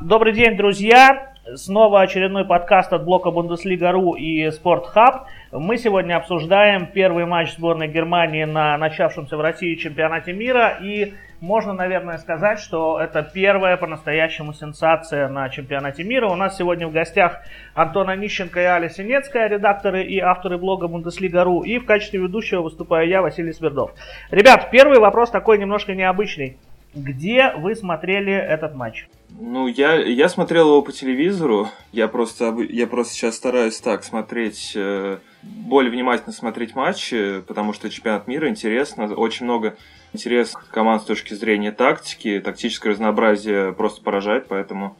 Добрый день, друзья! Снова очередной подкаст от блока Бундеслига.ру и Спортхаб. Мы сегодня обсуждаем первый матч сборной Германии на начавшемся в России чемпионате мира. И можно, наверное, сказать, что это первая по-настоящему сенсация на чемпионате мира. У нас сегодня в гостях Антон Онищенко и Аля Синецкая, редакторы и авторы блога Бундеслига.ру. И в качестве ведущего выступаю я, Василий Свердов. Ребят, первый вопрос такой немножко необычный. Где вы смотрели этот матч? Ну, я, я смотрел его по телевизору. Я просто, я просто сейчас стараюсь так смотреть, э, более внимательно смотреть матчи, потому что чемпионат мира интересно. Очень много интересных команд с точки зрения тактики. Тактическое разнообразие просто поражает, поэтому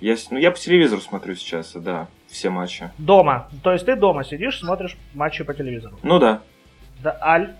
я, ну, я по телевизору смотрю сейчас, да, все матчи. Дома. То есть ты дома сидишь, смотришь матчи по телевизору? Ну да. Да, Аль,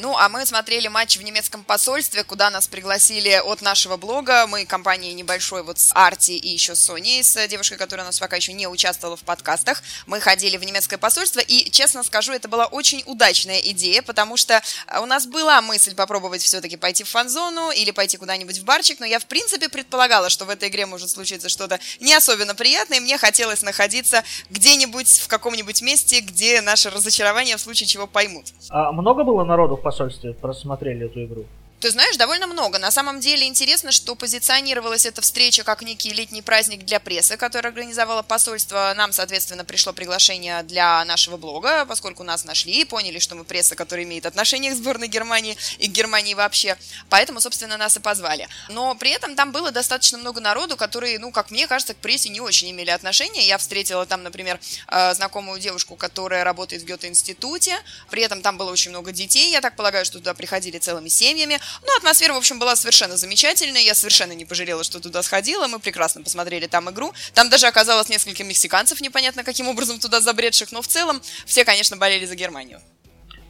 ну, а мы смотрели матч в немецком посольстве, куда нас пригласили от нашего блога. Мы компания небольшой вот с Арти и еще с Соней, с девушкой, которая у нас пока еще не участвовала в подкастах. Мы ходили в немецкое посольство, и, честно скажу, это была очень удачная идея, потому что у нас была мысль попробовать все-таки пойти в фан-зону или пойти куда-нибудь в барчик, но я, в принципе, предполагала, что в этой игре может случиться что-то не особенно приятное, и мне хотелось находиться где-нибудь в каком-нибудь месте, где наше разочарование в случае чего поймут. А много было народу в посольстве просмотрели эту игру? Ты знаешь, довольно много. На самом деле интересно, что позиционировалась эта встреча как некий летний праздник для прессы, который организовало посольство. Нам, соответственно, пришло приглашение для нашего блога, поскольку нас нашли и поняли, что мы пресса, которая имеет отношение к сборной Германии и к Германии вообще. Поэтому, собственно, нас и позвали. Но при этом там было достаточно много народу, которые, ну, как мне кажется, к прессе не очень имели отношения. Я встретила там, например, э, знакомую девушку, которая работает в Гёте-институте. При этом там было очень много детей. Я так полагаю, что туда приходили целыми семьями. Ну, атмосфера, в общем, была совершенно замечательная. Я совершенно не пожалела, что туда сходила. Мы прекрасно посмотрели там игру. Там даже оказалось несколько мексиканцев, непонятно каким образом туда забредших. Но в целом все, конечно, болели за Германию.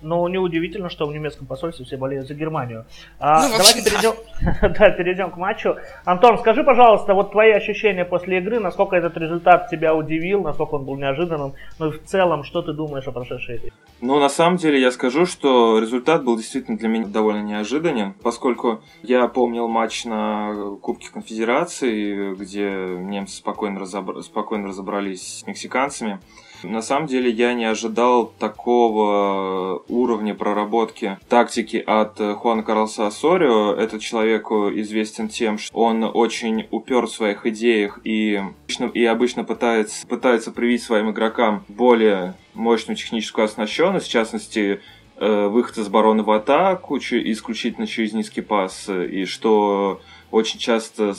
Ну, неудивительно, что в немецком посольстве все болеют за Германию. А, ну, давайте да. перейдем, да, перейдем к матчу. Антон, скажи, пожалуйста, вот твои ощущения после игры, насколько этот результат тебя удивил, насколько он был неожиданным, ну и в целом, что ты думаешь о прошедшей игре? Ну, на самом деле, я скажу, что результат был действительно для меня довольно неожиданным, поскольку я помнил матч на Кубке Конфедерации, где немцы спокойно, разобр... спокойно разобрались с мексиканцами. На самом деле я не ожидал такого уровня проработки тактики от Хуана Карлоса Асорио. Этот человек известен тем, что он очень упер в своих идеях и, и обычно пытается, пытается привить своим игрокам более мощную техническую оснащенность, в частности, э, выход из барона в атаку исключительно через низкий пас, и что очень часто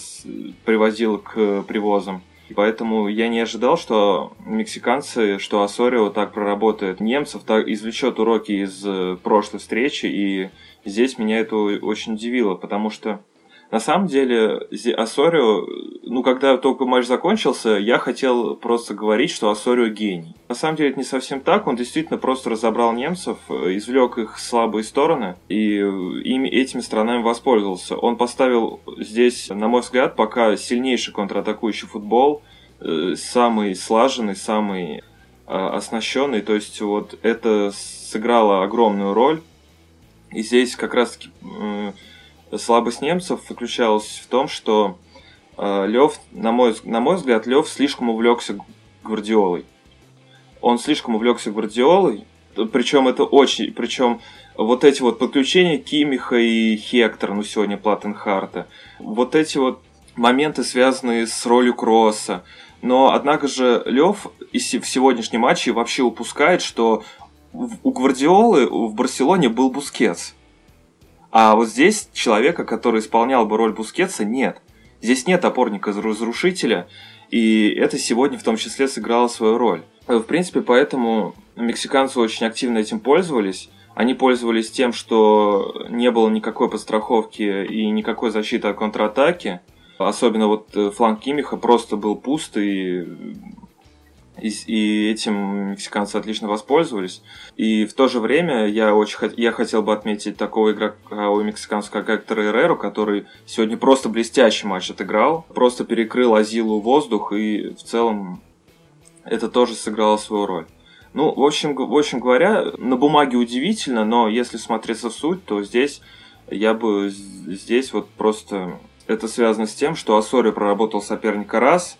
приводило к привозам. Поэтому я не ожидал, что мексиканцы, что Асорио так проработает немцев, так извлечет уроки из э, прошлой встречи, и здесь меня это очень удивило, потому что на самом деле Асорио, ну когда только матч закончился, я хотел просто говорить, что Асорио гений. На самом деле это не совсем так, он действительно просто разобрал немцев, э, извлек их слабые стороны и ими, этими сторонами воспользовался. Он поставил здесь, на мой взгляд, пока сильнейший контратакующий футбол, э, самый слаженный, самый э, оснащенный, то есть вот это сыграло огромную роль. И здесь как раз-таки слабость немцев заключалась в том, что Лев, на мой, на мой взгляд, Лев слишком увлекся Гвардиолой он слишком увлекся Гвардиолой, причем это очень, причем вот эти вот подключения Кимиха и Хектора, ну сегодня Платтенхарта, вот эти вот моменты, связанные с ролью Крооса. Но, однако же, Лев в сегодняшнем матче вообще упускает, что у Гвардиолы в Барселоне был Бускетс. А вот здесь человека, который исполнял бы роль Бускетса, нет. Здесь нет опорника-разрушителя, и это сегодня в том числе сыграло свою роль. В принципе, поэтому мексиканцы очень активно этим пользовались. Они пользовались тем, что не было никакой подстраховки и никакой защиты от контратаки. Особенно вот э, фланг Кимиха просто был пуст, и, и, и этим мексиканцы отлично воспользовались. И в то же время я очень я хотел бы отметить такого игрока у мексиканцев, как Эреру, который сегодня просто блестящий матч отыграл. Просто перекрыл Азилу воздух и в целом это тоже сыграло свою роль. Ну, в общем, в общем говоря, на бумаге удивительно, но если смотреться в суть, то здесь я бы здесь вот просто Это связано с тем, что Асори проработал соперника раз,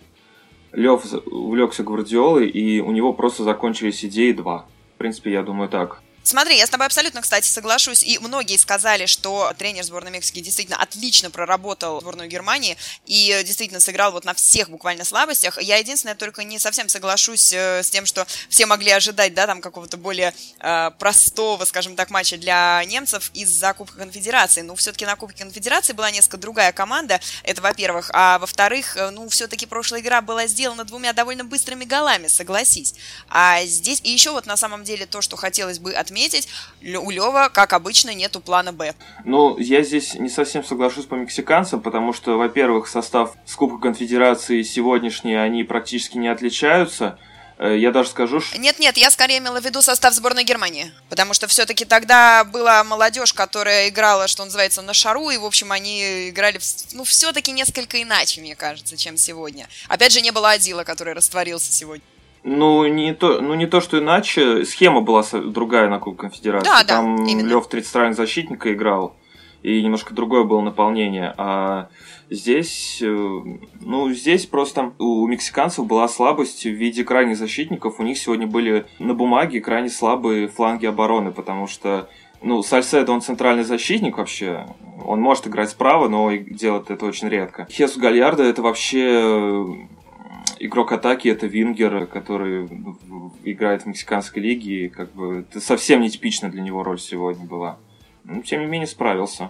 Лев увлекся Гвардиолой, и у него просто закончились идеи два. В принципе, я думаю так. Смотри, я с тобой абсолютно, кстати, соглашусь. И многие сказали, что тренер сборной Мексики действительно отлично проработал сборную Германии и действительно сыграл вот на всех буквально слабостях. Я единственное только не совсем соглашусь э, с тем, что все могли ожидать, да, там какого-то более э, простого, скажем так, матча для немцев из-за Кубка Конфедерации. Ну, все-таки на Кубке Конфедерации была несколько другая команда, это во-первых. А во-вторых, э, ну, все-таки прошлая игра была сделана двумя довольно быстрыми голами, согласись. А здесь, и еще вот на самом деле то, что хотелось бы от отметить, у Лева, как обычно, нету плана Б. Ну, я здесь не совсем соглашусь по мексиканцам, потому что, во-первых, состав с Кубка Конфедерации сегодняшний, они практически не отличаются. Э, я даже скажу, что... Нет-нет, я скорее имела в виду состав сборной Германии. Потому что все-таки тогда была молодежь, которая играла, что называется, на шару, и, в общем, они играли, ну, все-таки несколько иначе, мне кажется, чем сегодня. Опять же, не было Адила, который растворился сегодня. Ну не, то, ну, не то, что иначе. Схема была другая на Кубке Конфедерации. Да, Там да, Лев 30 ранних защитника играл, и немножко другое было наполнение. А здесь, э, ну, здесь просто у мексиканцев была слабость в виде крайних защитников. У них сегодня были на бумаге крайне слабые фланги обороны, потому что ну, Сальседо, он центральный защитник вообще. Он может играть справа, но делает это очень редко. Хесу Гальярдо это вообще игрок атаки это Вингер, который играет в мексиканской лиге, и как бы это совсем нетипично для него роль сегодня была. Но, тем не менее, справился.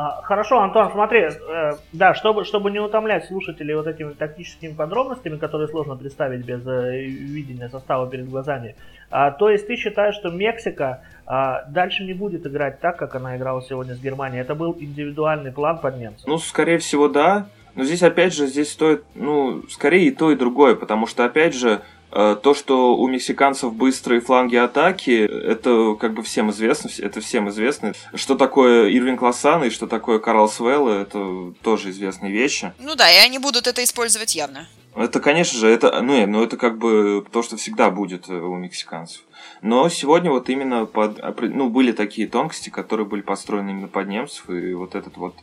А, хорошо, Антон, смотри, э, да, чтобы, чтобы не утомлять слушателей вот этими тактическими подробностями, которые сложно представить без э, видения состава перед глазами, а, то есть ты считаешь, что Мексика а, дальше не будет играть так, как она играла сегодня с Германией? Это был индивидуальный план под немцев? Ну, скорее всего, да. Но здесь, опять же, здесь стоит, ну, скорее и то, и другое, потому что, опять же, э, то, что у мексиканцев быстрые фланги атаки, это как бы всем известно, это всем известно. Что такое Ирвинг Лосан и что такое Карл Свелла, это тоже известные вещи. Ну да, и они будут это использовать явно. Это, конечно же, это, ну, ну, это как бы то, что всегда будет у мексиканцев. Но сегодня вот именно под, ну, были такие тонкости, которые были построены именно под немцев, и вот этот вот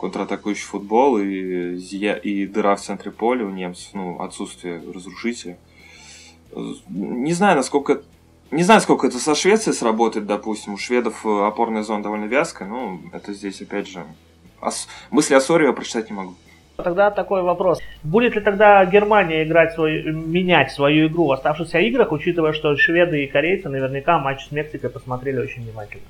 контратакующий футбол и, и дыра в центре поля у немцев, ну, отсутствие разрушителя. Не знаю, насколько... Не знаю, сколько это со Швецией сработает, допустим. У шведов э, опорная зона довольно вязкая, но это здесь, опять же... Ос... Мысли о ссоре я прочитать не могу. Тогда такой вопрос. Будет ли тогда Германия играть свою, менять свою игру в оставшихся играх, учитывая, что шведы и корейцы наверняка матч с Мексикой посмотрели очень внимательно?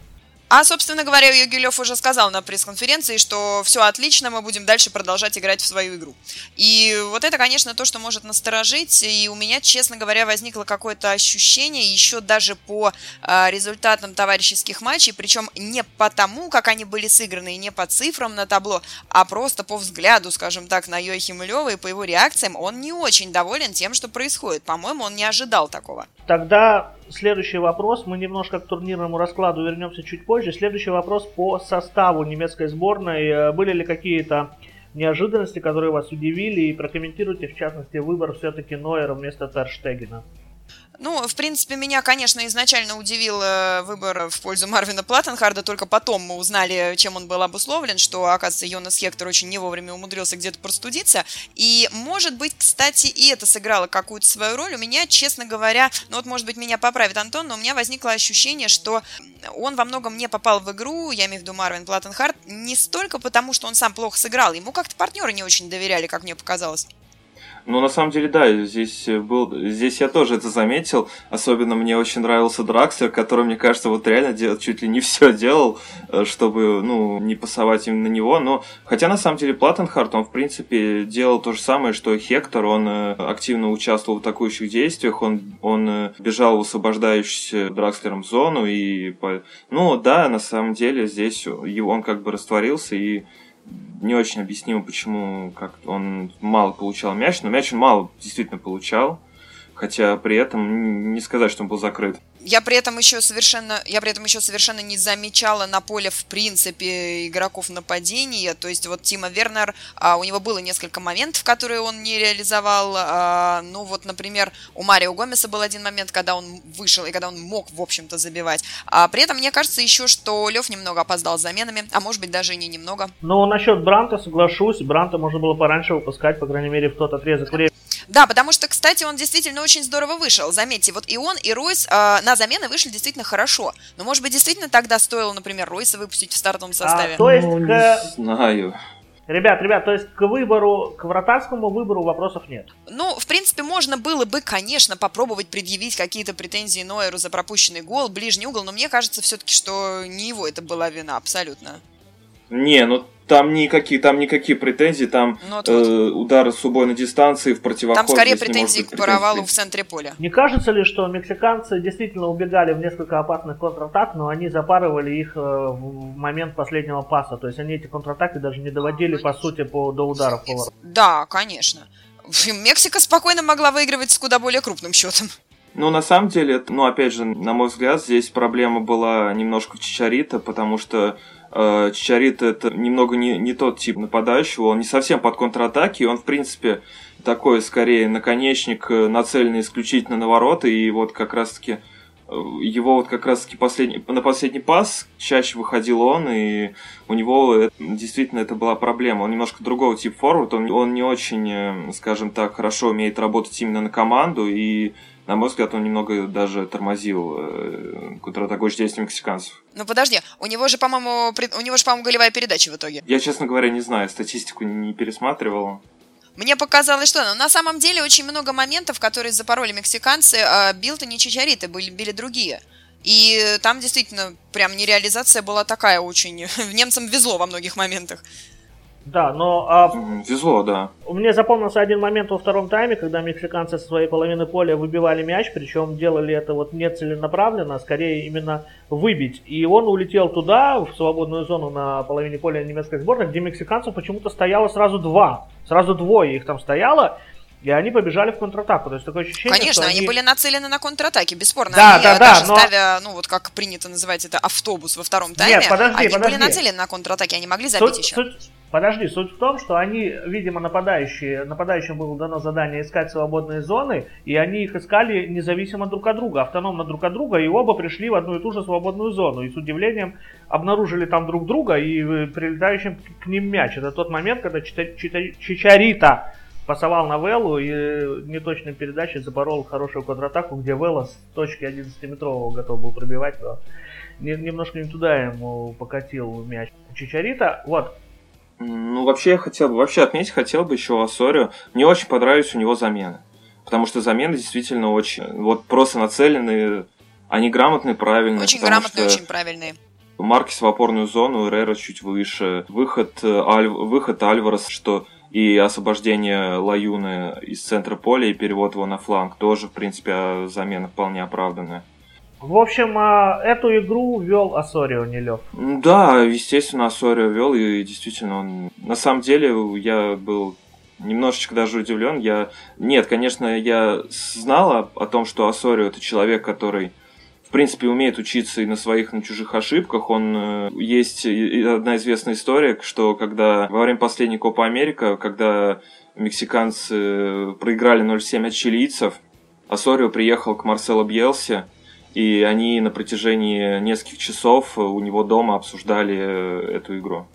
А, собственно говоря, Йогилев уже сказал на пресс-конференции, что все отлично, мы будем дальше продолжать играть в свою игру. И вот это, конечно, то, что может насторожить. И у меня, честно говоря, возникло какое-то ощущение еще даже по э, результатам товарищеских матчей, причем не по тому, как они были сыграны, и не по цифрам на табло, а просто по взгляду, скажем так, на Йохима Лева и по его реакциям. Он не очень доволен тем, что происходит. По-моему, он не ожидал такого. Тогда следующий вопрос. Мы немножко к турнирному раскладу вернемся чуть позже. Следующий вопрос по составу немецкой сборной. Э, были ли какие-то неожиданности, которые вас удивили? И прокомментируйте, в частности, выбор все-таки Нойера вместо Терштегена. Ну, в принципе, меня, конечно, изначально удивил э, выбор в пользу Марвина Платтенхарда, только потом мы узнали, чем он был обусловлен, что, оказывается, Йонас Хектор очень не вовремя умудрился где-то простудиться. И, может быть, кстати, и это сыграло какую-то свою роль. У меня, честно говоря, ну вот, может быть, меня поправит Антон, но у меня возникло ощущение, что он во многом не попал в игру, я имею в виду Марвин Платтенхардт, не столько потому, что он сам плохо сыграл, ему как-то партнеры не очень доверяли, как мне показалось. Ну, на самом деле, да, здесь был, здесь я тоже это заметил. Особенно мне очень нравился Дракслер, который, мне кажется, вот реально дел, чуть ли не все делал, э, чтобы, ну, не пасовать именно на него. Но, хотя, на самом деле, Платтенхардт, он, в принципе, делал то же самое, что и Хектор. Он э, активно участвовал в атакующих действиях, он, он э, бежал в освобождающуюся Дракслером зону. И, ну, да, на самом деле, здесь он как бы растворился и не очень объяснимо, почему как он мало получал мяч, но мяч он мало действительно получал, хотя при этом не сказать, что он был закрыт. Я при этом еще совершенно, я при этом еще совершенно не замечала на поле в принципе игроков нападения. То есть вот Тима Вернер, а, у него было несколько моментов, которые он не реализовал. А, ну вот, например, у Марио Гомеса был один момент, когда он вышел и когда он мог, в общем-то, забивать. А при этом мне кажется еще, что Лев немного опоздал с заменами, а может быть даже и не немного. Ну, насчет Бранта соглашусь. Бранта можно было пораньше выпускать, по крайней мере, в тот отрезок времени. Да, потому что, кстати, он действительно очень здорово вышел. Заметьте, вот и он, и Ройс э, на замены вышли действительно хорошо. Но, может быть, действительно тогда стоило, например, Ройса выпустить в стартовом составе? А, то есть, ну, к... не знаю. Ребят, ребят, то есть к выбору, к вратарскому выбору вопросов нет? Ну, в принципе, можно было бы, конечно, попробовать предъявить какие-то претензии Нойеру за пропущенный гол, ближний угол, но мне кажется все-таки, что не его это была вина, абсолютно. Не, ну там никакие, там никакие претензии, там ну, э, удары с убойной дистанции в противоход. Там скорее претензии к провалу в центре поля. Не кажется ли, что мексиканцы действительно убегали в несколько опасных контратак, но они запарывали их э, в момент последнего паса, то есть они эти контратаки даже не доводили по сути по, до ударов повара. Да, конечно. Мексика спокойно могла выигрывать с куда более крупным счетом. Ну, на самом деле, ну, опять же, на мой взгляд, здесь проблема была немножко в Чичарита, потому что Чичарит это немного не, не тот тип нападающего, он не совсем под контратаки, он, в принципе, такой, скорее, наконечник, э, нацеленный исключительно на ворота, и вот как раз-таки э, его вот как раз-таки последний, на последний пас чаще выходил он, и у него это, действительно это была проблема. Он немножко другого типа форвард, он, он не очень, скажем так, хорошо умеет работать именно на команду, и на мой взгляд, он немного даже тормозил э, контратакующие действия мексиканцев. Ну подожди, у него же, по-моему, у него же, по-моему, голевая передача в итоге. Я, честно говоря, не знаю, статистику не пересматривал. Мне показалось, что ну, на самом деле очень много моментов, которые запороли мексиканцы, а Билта не Чичариты, были, били другие. И там действительно прям нереализация была такая очень... Немцам везло во многих моментах. Да, но... А... Везло, да. У меня запомнился один момент во втором тайме, когда мексиканцы со своей половины поля выбивали мяч, причем делали это вот не целенаправленно, а скорее именно выбить. И он улетел туда, в свободную зону на половине поля немецкой сборной, где мексиканцев почему-то стояло сразу два. Сразу двое их там стояло. И они побежали в контратаку. То есть такое ощущение, Конечно, что они... они были нацелены на контратаки, бесспорно. Да, они да, даже да, но... ставя, ну вот как принято называть это, автобус во втором тайме, Нет, подожди, они подожди. были нацелены на контратаки, они могли забить суть, еще. Суть, подожди, суть в том, что они, видимо, нападающие, нападающим было дано задание искать свободные зоны, и они их искали независимо друг от друга, автономно друг от друга, и оба пришли в одну и ту же свободную зону, и с удивлением обнаружили там друг друга и э, прилетающим к ним мяч. Это тот момент, когда Чичарита пасовал на Веллу и неточной передачей запорол хорошую контратаку, где Велла с точки 11-метрового готов был пробивать, но немножко не туда ему покатил мяч Чичарита. Вот, ну, вообще, я хотел бы, вообще отметить хотел бы еще Ассорио. Мне очень понравились у него замены. Потому что замены действительно очень, вот просто нацеленные, они грамотные, правильные. Очень грамотные, очень правильные. Маркис в опорную зону, Эрера чуть выше. Выход, э, Аль, выход Альварес, что и освобождение Лаюны из центра поля и перевод его на фланг тоже, в принципе, замена вполне оправданная. В общем, а, эту игру вел Асорио, не Лев. Да, естественно, Асорио вел, и действительно он... На самом деле, я был немножечко даже удивлен. Я... Нет, конечно, я знал о том, что Асорио это человек, который в принципе, умеет учиться и на своих, и на чужих ошибках. Он э, есть одна известная история, что когда во время последней Копа Америка, когда мексиканцы проиграли 0-7 от чилийцев, Асорио приехал к Марсело Бьелсе, и они на протяжении нескольких часов у него дома обсуждали э, эту игру.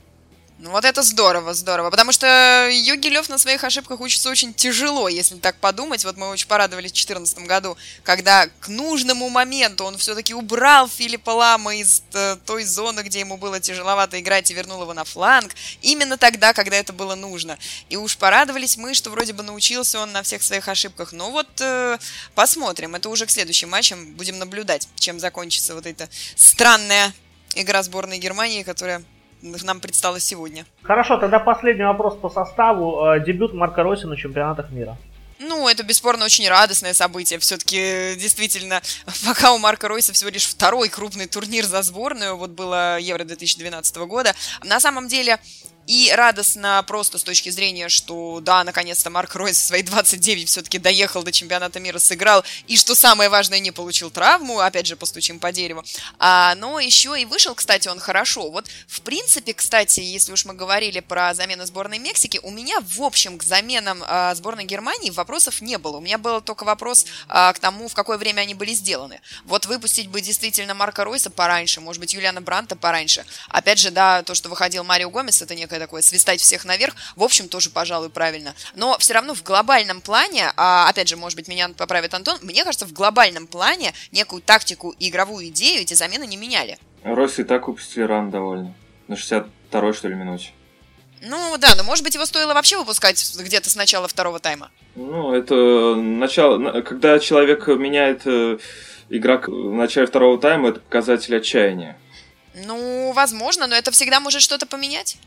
Ну вот это здорово, здорово. Потому что Йоги Лев на своих ошибках учится очень тяжело, если так подумать. Вот мы очень порадовались в 2014 году, когда к нужному моменту он все-таки убрал Филиппа Лама из э, той зоны, где ему было тяжеловато играть, и вернул его на фланг. Именно тогда, когда это было нужно. И уж порадовались мы, что вроде бы научился он на всех своих ошибках. Но вот э, посмотрим. Это уже к следующим матчам. Будем наблюдать, чем закончится вот эта странная игра сборной Германии, которая нам предстало сегодня. Хорошо, тогда последний вопрос по составу. Э, дебют Марка Росси на чемпионатах мира. Ну, это бесспорно очень радостное событие. Все-таки, действительно, пока у Марка Ройса всего лишь второй крупный турнир за сборную, вот было Евро 2012 года. На самом деле, И радостно просто с точки зрения, что да, наконец-то Марк Ройс в свои 29 все-таки доехал до чемпионата мира, сыграл, и что самое важное, не получил травму, опять же, постучим по дереву. А, но еще и вышел, кстати, он хорошо. Вот, в принципе, кстати, если уж мы говорили про замену сборной Мексики, у меня, в общем, к заменам а, сборной Германии вопросов не было. У меня был только вопрос а, к тому, в какое время они были сделаны. Вот выпустить бы действительно Марка Ройса пораньше, может быть, Юлиана Бранта пораньше. Опять же, да, то, что выходил Марио Гомес, это некое такое свистать всех наверх, в общем, тоже, пожалуй, правильно. Но все равно в глобальном плане, а, опять же, может быть, меня поправит Антон, мне кажется, в глобальном плане некую тактику и игровую идею эти замены не меняли. Ройс и так выпустили ран довольно. На 62-й, что ли, минуте. Ну да, но может быть его стоило вообще выпускать где-то с начала второго тайма. Ну, это начало, когда человек меняет э, игрок в начале второго тайма, это показатель отчаяния. Ну, возможно, но это всегда может что-то поменять.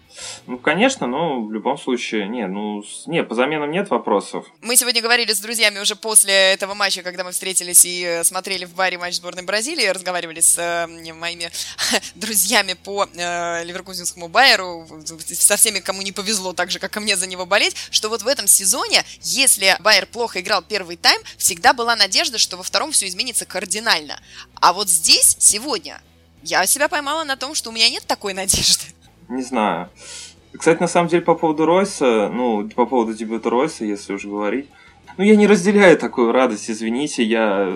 Ну, конечно, но в любом случае, не, ну, не, по заменам нет вопросов. Мы сегодня говорили с друзьями уже после этого матча, когда мы встретились и э, смотрели в баре матч сборной Бразилии, разговаривали с э, моими друзьями по э, Ливеркузинскому Байеру, со всеми, кому не повезло, так же, как и мне за него болеть, что вот в этом сезоне, если Байер плохо играл первый тайм, всегда была надежда, что во втором все изменится кардинально. А вот здесь, сегодня, я себя поймала на том, что у меня нет такой надежды. Не знаю. Кстати, на самом деле, по поводу Ройса, ну, по поводу дебюта Ройса, если уж говорить, ну, я не разделяю такую радость, извините, я,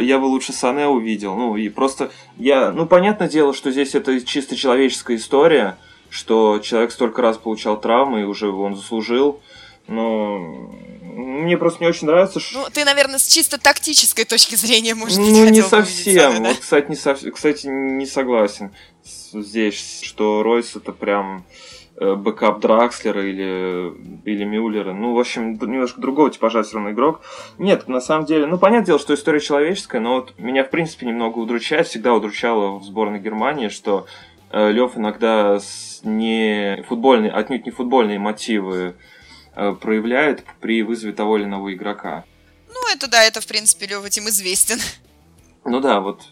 я бы лучше Сане увидел, ну, и просто, я, ну, понятное дело, что здесь это чисто человеческая история, что человек столько раз получал травмы, и уже он заслужил, но мне просто не очень нравится. Ну, ты, наверное, с чисто тактической точки зрения, может быть, Ну, не совсем. Да? Вот, кстати, не сов... кстати, не согласен здесь, что Ройс это прям э, backup Дракслера или, или Мюллера. Ну, в общем, немножко другого типажа все равно игрок. Нет, на самом деле, ну, понятное дело, что история человеческая, но вот меня, в принципе, немного удручает, всегда удручало в сборной Германии, что э, Лев иногда с не футбольные, отнюдь не футбольные мотивы проявляет при вызове того или иного игрока. Ну, это да, это, в принципе, Лев этим известен. Ну да, вот.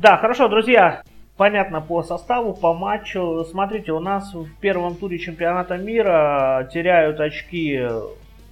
Да, хорошо, друзья. Понятно по составу, по матчу. Смотрите, у нас в первом туре чемпионата мира теряют очки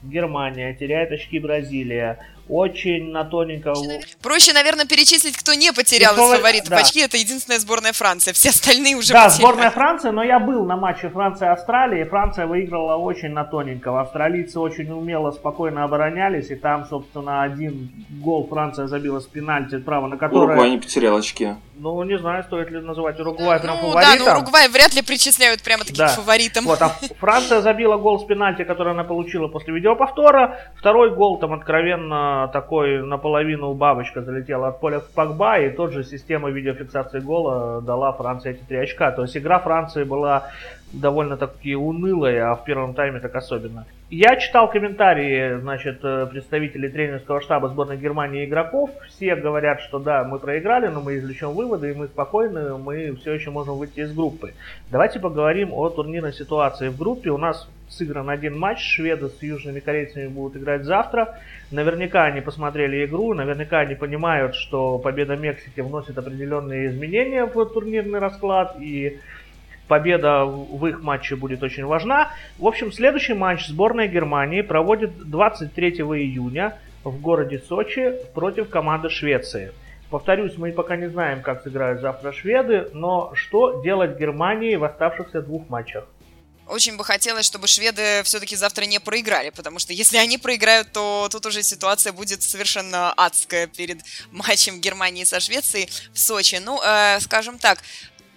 Германия, теряет очки Бразилия очень на тоненького. Проще, наверное, перечислить, кто не потерял из фаворитов да. очки. Это единственная сборная Франция. Все остальные уже Да, потеряли. сборная Франции, но я был на матче Франция-Австралия, и Франция выиграла очень на тоненького. Австралийцы очень умело, спокойно оборонялись, и там, собственно, один гол Франция забила с пенальти, право на которое... Уругвай не потерял очки. Ну, не знаю, стоит ли называть Уругвай прям ну, фаворитом. Да, но Уругвай вряд ли причисляют прямо таким да. фаворитом. Вот, а Франция забила гол с пенальти, который она получила после видеоповтора. Второй гол там откровенно такой наполовину бабочка залетела от поля в Погба, и тот же система видеофиксации гола дала Франции эти три очка. То есть игра Франции была довольно-таки унылая, а в первом тайме так особенно. Я читал комментарии, значит, э, представителей тренерского штаба сборной Германии игроков. Все говорят, что да, мы проиграли, но мы извлечем выводы, и мы спокойны, мы все еще можем выйти из группы. Давайте поговорим о турнирной ситуации в группе. У нас сыгран один матч, шведы с южными корейцами будут играть завтра. Наверняка они посмотрели игру, наверняка они понимают, что победа Мексики вносит определенные изменения в турнирный расклад, и победа в их матче будет очень важна. В общем, следующий матч сборная Германии проводит 23 июня в городе Сочи против команды Швеции. Повторюсь, мы пока не знаем, как сыграют завтра шведы, но что делать Германии в оставшихся двух матчах? Очень бы хотелось, чтобы шведы все-таки завтра не проиграли, потому что если они проиграют, то тут уже ситуация будет совершенно адская перед матчем Германии со Швецией в Сочи. Ну, э, скажем так,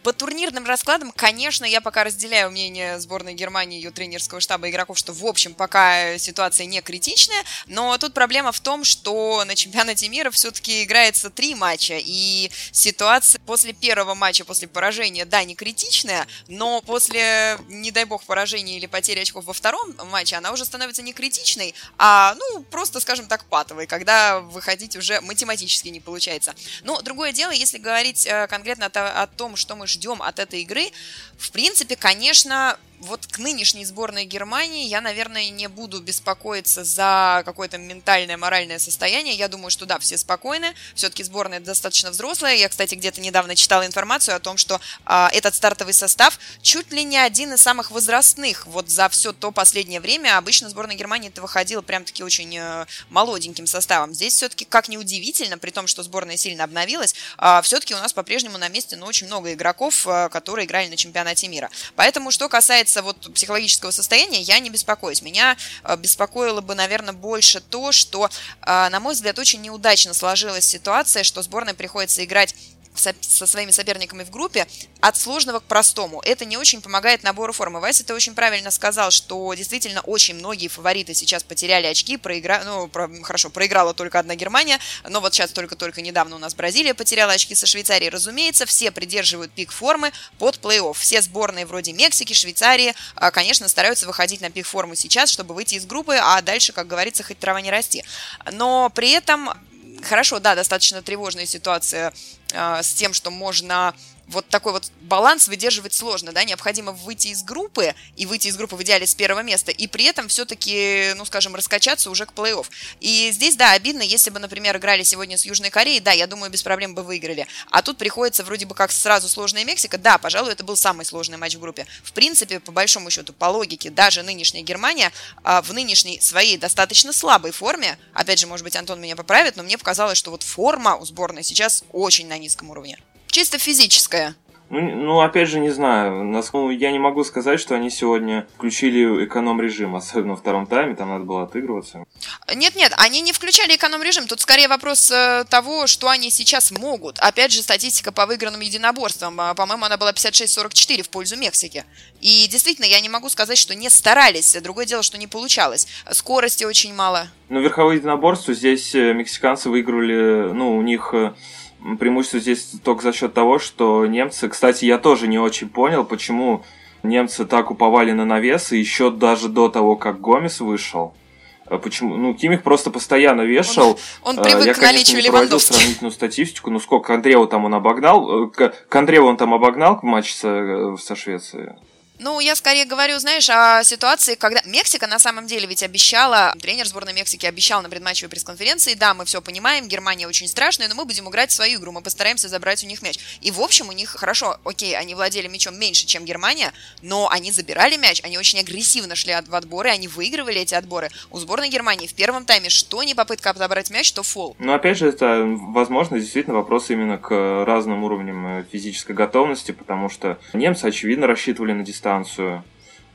по турнирным раскладам, конечно, я пока разделяю мнение сборной Германии ее тренерского штаба игроков, что, в общем, пока ситуация не критичная, но тут проблема в том, что на чемпионате мира все-таки играется три матча, и ситуация после первого матча, после поражения, да, не критичная, но после, не дай бог, поражения или потери очков во втором матче, она уже становится не критичной, а, ну, просто, скажем так, патовой, когда выходить уже математически не получается. Но другое дело, если говорить э, конкретно о том, что мы ждем от этой игры, в принципе, конечно, вот к нынешней сборной Германии я, наверное, не буду беспокоиться за какое-то ментальное, моральное состояние. Я думаю, что да, все спокойны. Все-таки сборная достаточно взрослая. Я, кстати, где-то недавно читала информацию о том, что а, этот стартовый состав чуть ли не один из самых возрастных. Вот за все то последнее время обычно сборная Германии это выходила прям-таки очень э, молоденьким составом. Здесь все-таки, как ни удивительно, при том, что сборная сильно обновилась, а, все-таки у нас по-прежнему на месте ну, очень много игроков, а, которые играли на чемпионате мира. Поэтому, что касается вот психологического состояния, я не беспокоюсь. Меня а, беспокоило бы, наверное, больше то, что, а, на мой взгляд, очень неудачно сложилась ситуация, что сборной приходится играть со своими соперниками в группе от сложного к простому. Это не очень помогает набору формы. Вайс это очень правильно сказал, что действительно очень многие фавориты сейчас потеряли очки, проигра... ну, про... хорошо, проиграла только одна Германия, но вот сейчас только-только недавно у нас Бразилия потеряла очки со Швейцарией. Разумеется, все придерживают пик формы под плей-офф. Все сборные вроде Мексики, Швейцарии, а, конечно, стараются выходить на пик формы сейчас, чтобы выйти из группы, а дальше, как говорится, хоть трава не расти. Но при этом хорошо, да, достаточно тревожная ситуация с тем, что можно вот такой вот баланс выдерживать сложно, да, необходимо выйти из группы, и выйти из группы в идеале с первого места, и при этом все-таки, ну, скажем, раскачаться уже к плей-офф. И здесь, да, обидно, если бы, например, играли сегодня с Южной Кореей, да, я думаю, без проблем бы выиграли. А тут приходится вроде бы как сразу сложная Мексика, да, пожалуй, это был самый сложный матч в группе. В принципе, по большому счету, по логике, даже нынешняя Германия а, в нынешней своей достаточно слабой форме, опять же, может быть, Антон меня поправит, но мне показалось, что вот форма у сборной сейчас очень на низком уровне. Чисто физическое. Ну, ну, опять же, не знаю. Ну, я не могу сказать, что они сегодня включили эконом-режим, особенно во втором тайме, там надо было отыгрываться. Нет-нет, они не включали эконом-режим. Тут скорее вопрос э, того, что они сейчас могут. Опять же, статистика по выигранным единоборствам. А, по-моему, она была 56-44 в пользу Мексики. И действительно, я не могу сказать, что не старались. Другое дело, что не получалось. Скорости очень мало. Ну, верховое единоборство здесь э, мексиканцы выиграли, ну, у них э, преимущество здесь только за счет того, что немцы... Кстати, я тоже не очень понял, почему немцы так уповали на навесы еще даже до того, как Гомес вышел. А почему? Ну, Кимих просто постоянно вешал. Он, он привык я, к наличию конечно, не сравнительную статистику, ну сколько Андреева там он обогнал. К, к Андрееву он там обогнал в матче со, со Швецией. Ну, я скорее говорю, знаешь, о ситуации, когда Мексика на самом деле ведь обещала, тренер сборной Мексики обещал на предматчевой пресс-конференции, да, мы все понимаем, Германия очень страшная, но мы будем играть свою игру, мы постараемся забрать у них мяч. И, в общем, у них хорошо, окей, они владели мячом меньше, чем Германия, но они забирали мяч, они очень агрессивно шли в отборы, они выигрывали эти отборы. У сборной Германии в первом тайме что не попытка отобрать мяч, то фол. Ну, опять же, это, возможно, действительно вопрос именно к разным уровням э, физической готовности, потому что немцы, очевидно, рассчитывали на дистанцию,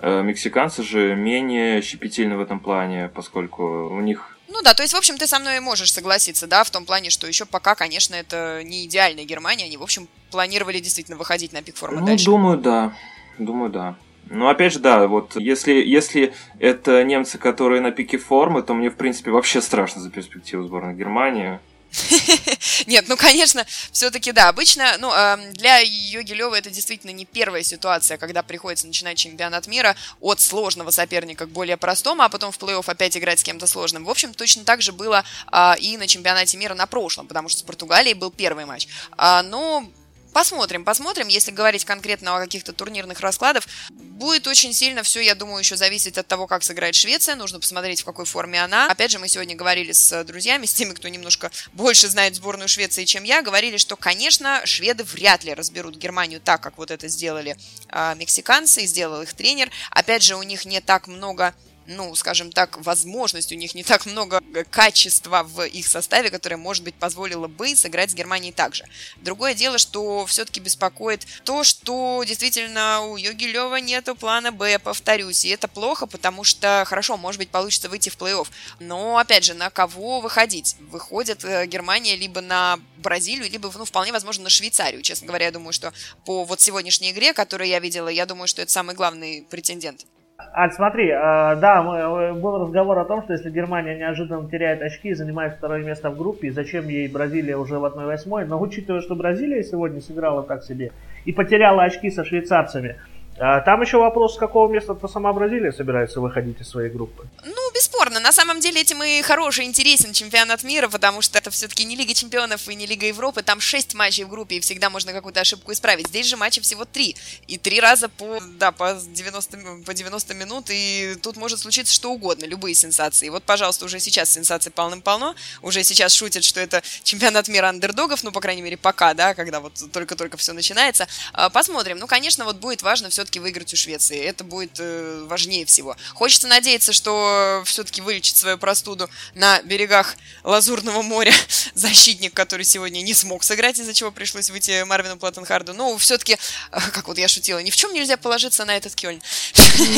Э, мексиканцы же менее щепетильны в этом плане, поскольку у них ну да, то есть, в общем, ты со мной можешь согласиться, да, в том плане, что еще пока, конечно, это не идеальная Германия, они, в общем, планировали действительно выходить на пик формы ну, дальше. думаю, да, думаю, да. Ну, опять же, да, вот если, если это немцы, которые на пике формы, то мне, в принципе, вообще страшно за перспективу сборной Германии. Нет, ну, конечно, все-таки да. Обычно, ну, для Йогилева это действительно не первая ситуация, когда приходится начинать чемпионат мира от сложного соперника к более простому, а потом в плей-офф опять играть с кем-то сложным. В общем, точно так же было э, и на чемпионате мира на прошлом, потому что с Португалией был первый матч. А, но Посмотрим, посмотрим. Если говорить конкретно о каких-то турнирных раскладах, будет очень сильно все, я думаю, еще зависеть от того, как сыграет Швеция. Нужно посмотреть, в какой форме она. Опять же, мы сегодня говорили с друзьями, с теми, кто немножко больше знает сборную Швеции, чем я, говорили, что, конечно, шведы вряд ли разберут Германию так, как вот это сделали э, мексиканцы, сделал их тренер. Опять же, у них не так много ну, скажем так, возможность, у них не так много качества в их составе, которое, может быть, позволило бы сыграть с Германией также. Другое дело, что все-таки беспокоит то, что действительно у Йогилева нету плана Б, повторюсь, и это плохо, потому что, хорошо, может быть, получится выйти в плей-офф, но, опять же, на кого выходить? Выходит э, Германия либо на Бразилию, либо, ну, вполне возможно, на Швейцарию. Честно говоря, я думаю, что по вот сегодняшней игре, которую я видела, я думаю, что это самый главный претендент. Ань, смотри, э, да, мы, был разговор о том, что если Германия неожиданно теряет очки и занимает второе место в группе, зачем ей Бразилия уже в 1-8, но учитывая, что Бразилия сегодня сыграла так себе и потеряла очки со швейцарцами, э, там еще вопрос, с какого места-то сама Бразилия собирается выходить из своей группы. Ну, бесспорно. На самом деле этим и хороший, интересен чемпионат мира, потому что это все-таки не Лига чемпионов и не Лига Европы. Там 6 матчей в группе, и всегда можно какую-то ошибку исправить. Здесь же матчей всего 3. И 3 раза по, да, по, 90, по 90 минут, и тут может случиться что угодно, любые сенсации. Вот, пожалуйста, уже сейчас сенсаций полным-полно. Уже сейчас шутят, что это чемпионат мира андердогов, ну, по крайней мере, пока, да, когда вот только-только все начинается. А, посмотрим. Ну, конечно, вот будет важно все-таки выиграть у Швеции. Это будет э, важнее всего. Хочется надеяться, что все-таки вылечит свою простуду на берегах Лазурного моря защитник, который сегодня не смог сыграть, из-за чего пришлось выйти Марвину Платтенхарду. Ну, все-таки, как вот я шутила, ни в чем нельзя положиться на этот Кёльн.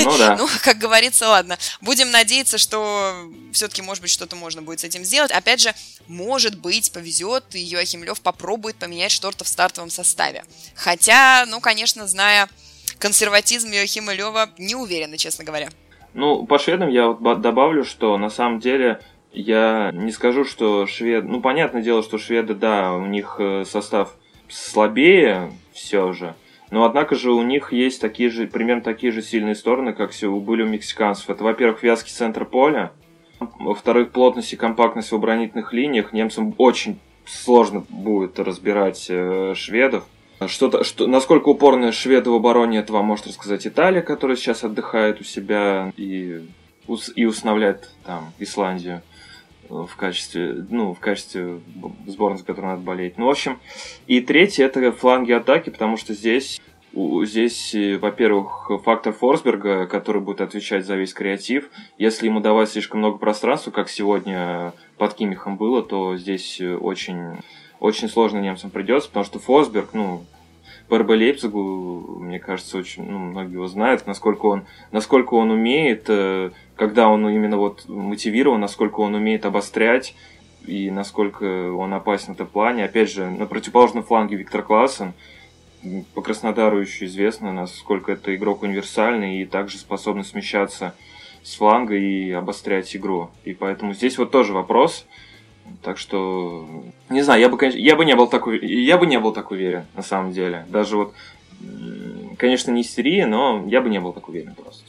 Ну, да. ну, как говорится, ладно. Будем надеяться, что все-таки, может быть, что-то можно будет с этим сделать. Опять же, может быть, повезет, и Йоахим Лев попробует поменять что-то в стартовом составе. Хотя, ну, конечно, зная консерватизм Йохима Лева не уверена, честно говоря. Ну, по шведам я вот добавлю, что на самом деле я не скажу, что швед... Ну, понятное дело, что шведы, да, у них э, состав слабее все же. Но, однако же, у них есть такие же, примерно такие же сильные стороны, как были у мексиканцев. Это, во-первых, вязкий центр поля. Во-вторых, плотность и компактность в оборонительных линиях. Немцам очень сложно будет разбирать э, шведов. Что-то, что, насколько упорны шведы в обороне, это вам может рассказать Италия, которая сейчас отдыхает у себя и, и устанавливает там Исландию в качестве, ну, в качестве сборной, за которую надо болеть. Ну, в общем, и третье это фланги атаки, потому что здесь Здесь, во-первых, фактор Форсберга, который будет отвечать за весь креатив. Если ему давать слишком много пространства, как сегодня под Кимихом было, то здесь очень, очень сложно немцам придется, потому что Форсберг, ну, по РБ Лейпцигу, мне кажется, очень, ну, многие его знают, насколько он, насколько он умеет, э, когда он именно вот мотивирован, насколько он умеет обострять и насколько он опасен в этом плане. Опять же, на противоположном фланге Виктор Классен, по Краснодару еще известно, насколько это игрок универсальный и также способный смещаться с фланга и обострять игру. И поэтому здесь вот тоже вопрос – так что, не знаю, я бы, конечно, я бы не был такой, я бы не был так уверен, на самом деле. Даже вот, конечно, не истерия, но я бы не был так уверен просто.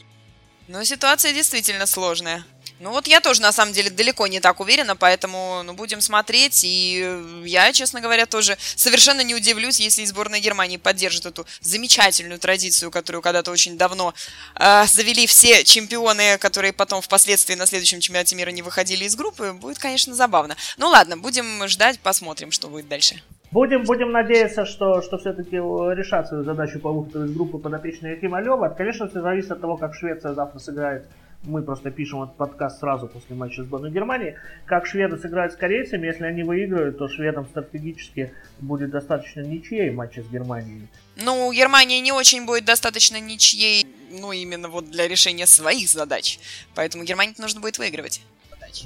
Ну, ситуация действительно сложная. Ну вот я тоже на самом деле далеко не так уверена, поэтому ну, будем смотреть. И я, честно говоря, тоже совершенно не удивлюсь, если сборная Германии поддержит эту замечательную традицию, которую когда-то очень давно э, завели все чемпионы, которые потом впоследствии на следующем чемпионате мира не выходили из группы. Будет, конечно, забавно. Ну ладно, будем ждать, посмотрим, что будет дальше. Будем, будем надеяться, что, что все-таки решат свою задачу по выходу из группы подопечной Якима Лева. Конечно, все зависит от того, как Швеция завтра сыграет мы просто пишем этот подкаст сразу после матча сборной Германии, как шведы сыграют с корейцами, если они выиграют, то шведам стратегически будет достаточно ничьей в матче с Германией. Ну, Германии не очень будет достаточно ничьей, ну, именно вот для решения своих задач. Поэтому Германии нужно будет выигрывать.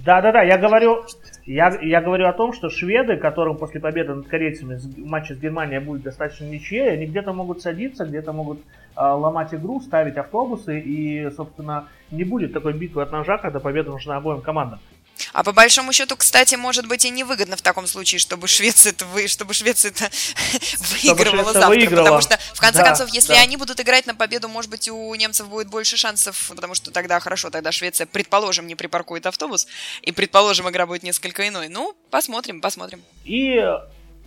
Да-да-да, я говорю, я, я говорю о том, что шведы, которым после победы над корейцами в матче с Германией будет достаточно ничьей, они где-то могут садиться, где-то могут э, ломать игру, ставить автобусы, и, собственно, не будет такой битвы от ножа, когда победа нужна обоим командам. А по большому счету, кстати, может быть и невыгодно в таком случае, чтобы Швеция это вы, чтобы Швеция это выигрывала Швеция завтра, выиграла. потому что в конце да, концов, если да. они будут играть на победу, может быть у немцев будет больше шансов, потому что тогда хорошо, тогда Швеция, предположим, не припаркует автобус и предположим игра будет несколько иной. Ну, посмотрим, посмотрим. И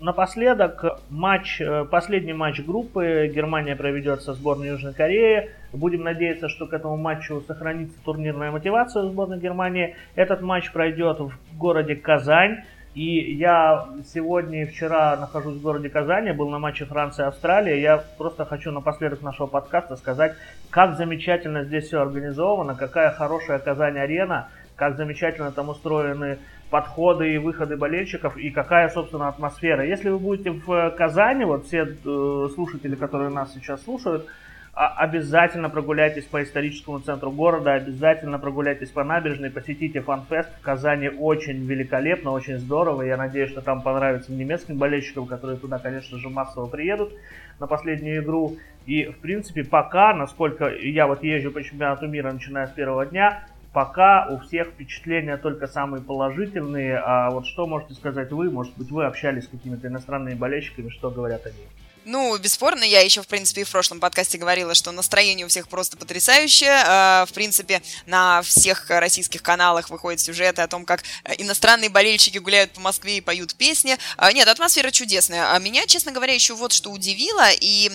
Напоследок, матч, э, последний матч группы Германия проведет со сборной Южной Кореи. Будем надеяться, что к этому матчу сохранится турнирная мотивация у сборной Германии. Этот матч пройдет в городе Казань. И я сегодня и вчера нахожусь в городе Казани, был на матче Франция-Австралия. Я просто хочу напоследок нашего подкаста сказать, как замечательно здесь все организовано, какая хорошая Казань-арена, как замечательно там устроены подходы и выходы болельщиков и какая, собственно, атмосфера. Если вы будете в Казани, вот все э, слушатели, которые нас сейчас слушают, обязательно прогуляйтесь по историческому центру города, обязательно прогуляйтесь по набережной, посетите фанфест. В Казани очень великолепно, очень здорово. Я надеюсь, что там понравится немецким болельщикам, которые туда, конечно же, массово приедут на последнюю игру. И, в принципе, пока, насколько я вот езжу по чемпионату мира, начиная с первого дня, Пока у всех впечатления только самые положительные. А вот что можете сказать вы? Может быть, вы общались с какими-то иностранными болельщиками, что говорят они? Ну, бесспорно, я еще, в принципе, и в прошлом подкасте говорила, что настроение у всех просто потрясающее. А, в принципе, на всех российских каналах выходят сюжеты о том, как э, иностранные болельщики гуляют по Москве и поют песни. А, нет, атмосфера чудесная. А меня, честно говоря, еще вот что удивило, и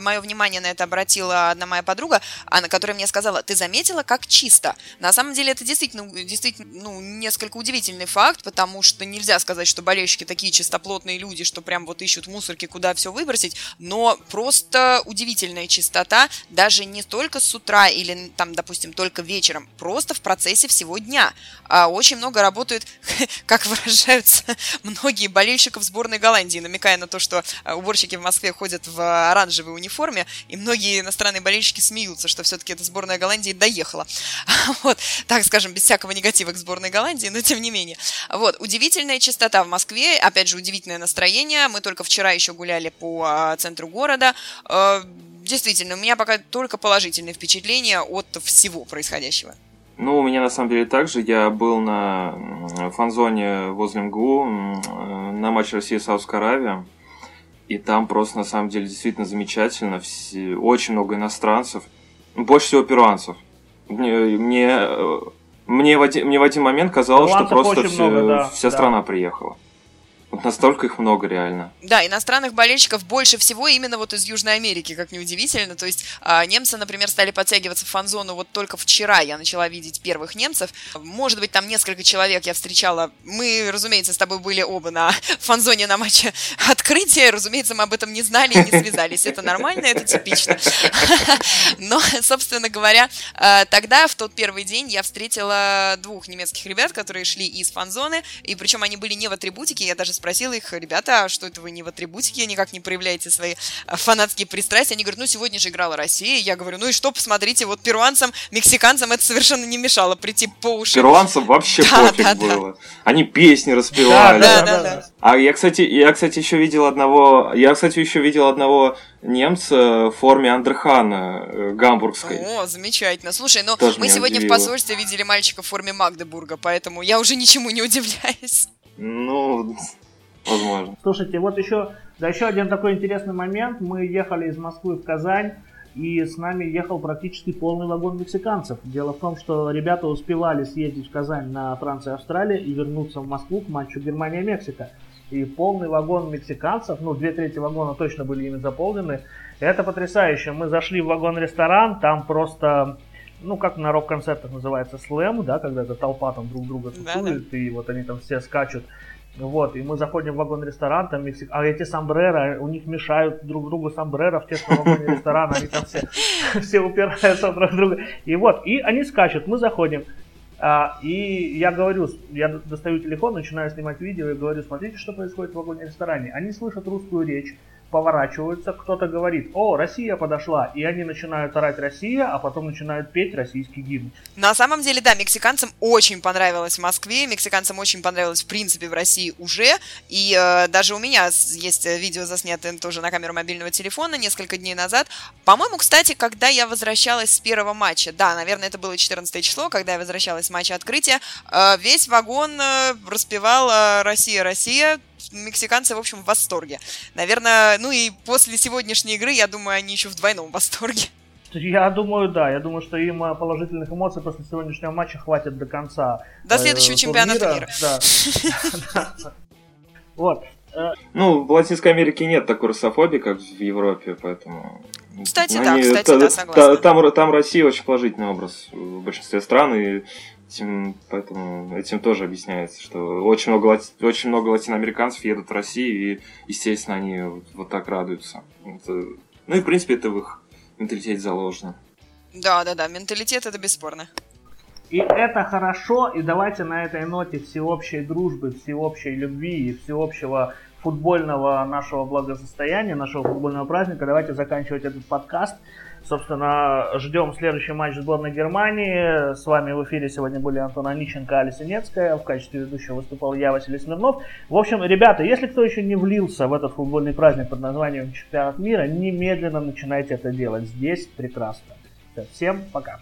мое внимание на это обратила одна моя подруга, она, которая мне сказала, ты заметила, как чисто? На самом деле это действительно, действительно ну, несколько удивительный факт, потому что нельзя сказать, что болельщики такие чистоплотные люди, что прям вот ищут мусорки, куда все выбросить, бросить, но просто удивительная чистота, даже не только с утра или там, допустим, только вечером, просто в процессе всего дня. А очень много работают, как выражаются многие болельщиков сборной Голландии, намекая на то, что а, уборщики в Москве ходят в оранжевой униформе, и многие иностранные болельщики смеются, что все-таки эта сборная Голландии доехала. Вот, так скажем, без всякого негатива к сборной Голландии, но тем не менее. Вот, удивительная чистота в Москве, опять же, удивительное настроение. Мы только вчера еще гуляли по центру города. Э, действительно, у меня пока только положительные впечатления от всего происходящего. Ну, у меня на самом деле также. Я был на фан-зоне возле МГУ на матч России Саудовская Аравия. И там просто на самом деле действительно замечательно. Все, очень много иностранцев. Больше всего перуанцев. Мне, мне, мне, в, один, мне в один момент казалось, что просто все, много, да, вся да. страна приехала. Настолько их много реально. Да, иностранных болельщиков больше всего именно вот из Южной Америки, как неудивительно. То есть а, немцы, например, стали подтягиваться в фан-зону вот только вчера я начала видеть первых немцев. Может быть, там несколько человек я встречала. Мы, разумеется, с тобой были оба на фан-зоне на матче открытия. Разумеется, мы об этом не знали и не связались. Это нормально, это типично. Но, собственно говоря, а, тогда, в тот первый день, я встретила двух немецких ребят, которые шли из фан-зоны, и причем они были не в атрибутике, я даже спросила их, ребята, а что это вы не в атрибутике, никак не проявляете свои а, фанатские пристрастия? Они говорят, ну, сегодня же играла Россия. Я говорю, ну и что, посмотрите, вот перуанцам, мексиканцам это совершенно не мешало прийти по уши. Перуанцам вообще да, пофиг да, было. Да. Они песни распевали. Да, да, да, да. А я, кстати, я, кстати, еще видел одного, я, кстати, еще видел одного немца в форме Андерхана э, гамбургской. О, замечательно. Слушай, ну Тоже мы сегодня удивило. в посольстве видели мальчика в форме Магдебурга, поэтому я уже ничему не удивляюсь. Ну, возможно. Слушайте, вот еще, да, еще один такой интересный момент. Мы ехали из Москвы в Казань, и с нами ехал практически полный вагон мексиканцев. Дело в том, что ребята успевали съездить в Казань на Францию и Австралию и вернуться в Москву к матчу Германия-Мексика. И полный вагон мексиканцев, ну, две трети вагона точно были ими заполнены. Это потрясающе. Мы зашли в вагон-ресторан, там просто ну, как на рок-концертах называется, слэм, да, когда эта толпа там друг друга тусует, да, да. и вот они там все скачут. Вот, и мы заходим в вагон-ресторан, там Мексик... а эти сомбреро, у них мешают друг другу сомбреро в тесном вагоне ресторана, они там все, все упираются друг друга. И вот, и они скачут, мы заходим. А, и я говорю, я достаю телефон, начинаю снимать видео и говорю, смотрите, что происходит в вагоне-ресторане. Они слышат русскую речь, поворачиваются, кто-то говорит, о, Россия подошла, и они начинают орать Россия, а потом начинают петь российский гимн. На самом деле, да, мексиканцам очень понравилось в Москве, мексиканцам очень понравилось, в принципе, в России уже, и э, даже у меня есть видео заснятое тоже на камеру мобильного телефона несколько дней назад. По-моему, кстати, когда я возвращалась с первого матча, да, наверное, это было 14 число, когда я возвращалась с матча открытия, э, весь вагон э, распевал э, «Россия, Россия», мексиканцы, в общем, в восторге. Наверное, ну и после сегодняшней игры, я думаю, они еще в двойном восторге. Я думаю, да. Я думаю, что им э, положительных эмоций после сегодняшнего матча хватит до конца. До э, следующего чемпионата мира. Да. Вот. Э, ну, в Латинской Америке нет такой русофобии, как в Европе, поэтому... Кстати, да, кстати, да, согласна. Там, там Россия очень положительный образ в большинстве стран, и Этим, поэтому этим тоже объясняется, что очень много, очень много латиноамериканцев едут в Россию, и, естественно, они вот, вот так радуются. Это, ну и, в принципе, это в их менталитете заложено. Да, да, да, менталитет это бесспорно. И это хорошо, и давайте на этой ноте всеобщей дружбы, всеобщей любви и всеобщего футбольного нашего благосостояния, нашего футбольного праздника, давайте заканчивать этот подкаст. Собственно, ждем следующий матч сборной Германии. С вами в эфире сегодня были Антон Аниченко, Али Синецкая. В качестве ведущего выступал я, Василий Смирнов. В общем, ребята, если кто еще не влился в этот футбольный праздник под названием Чемпионат мира, немедленно начинайте это делать. Здесь прекрасно. Всем пока.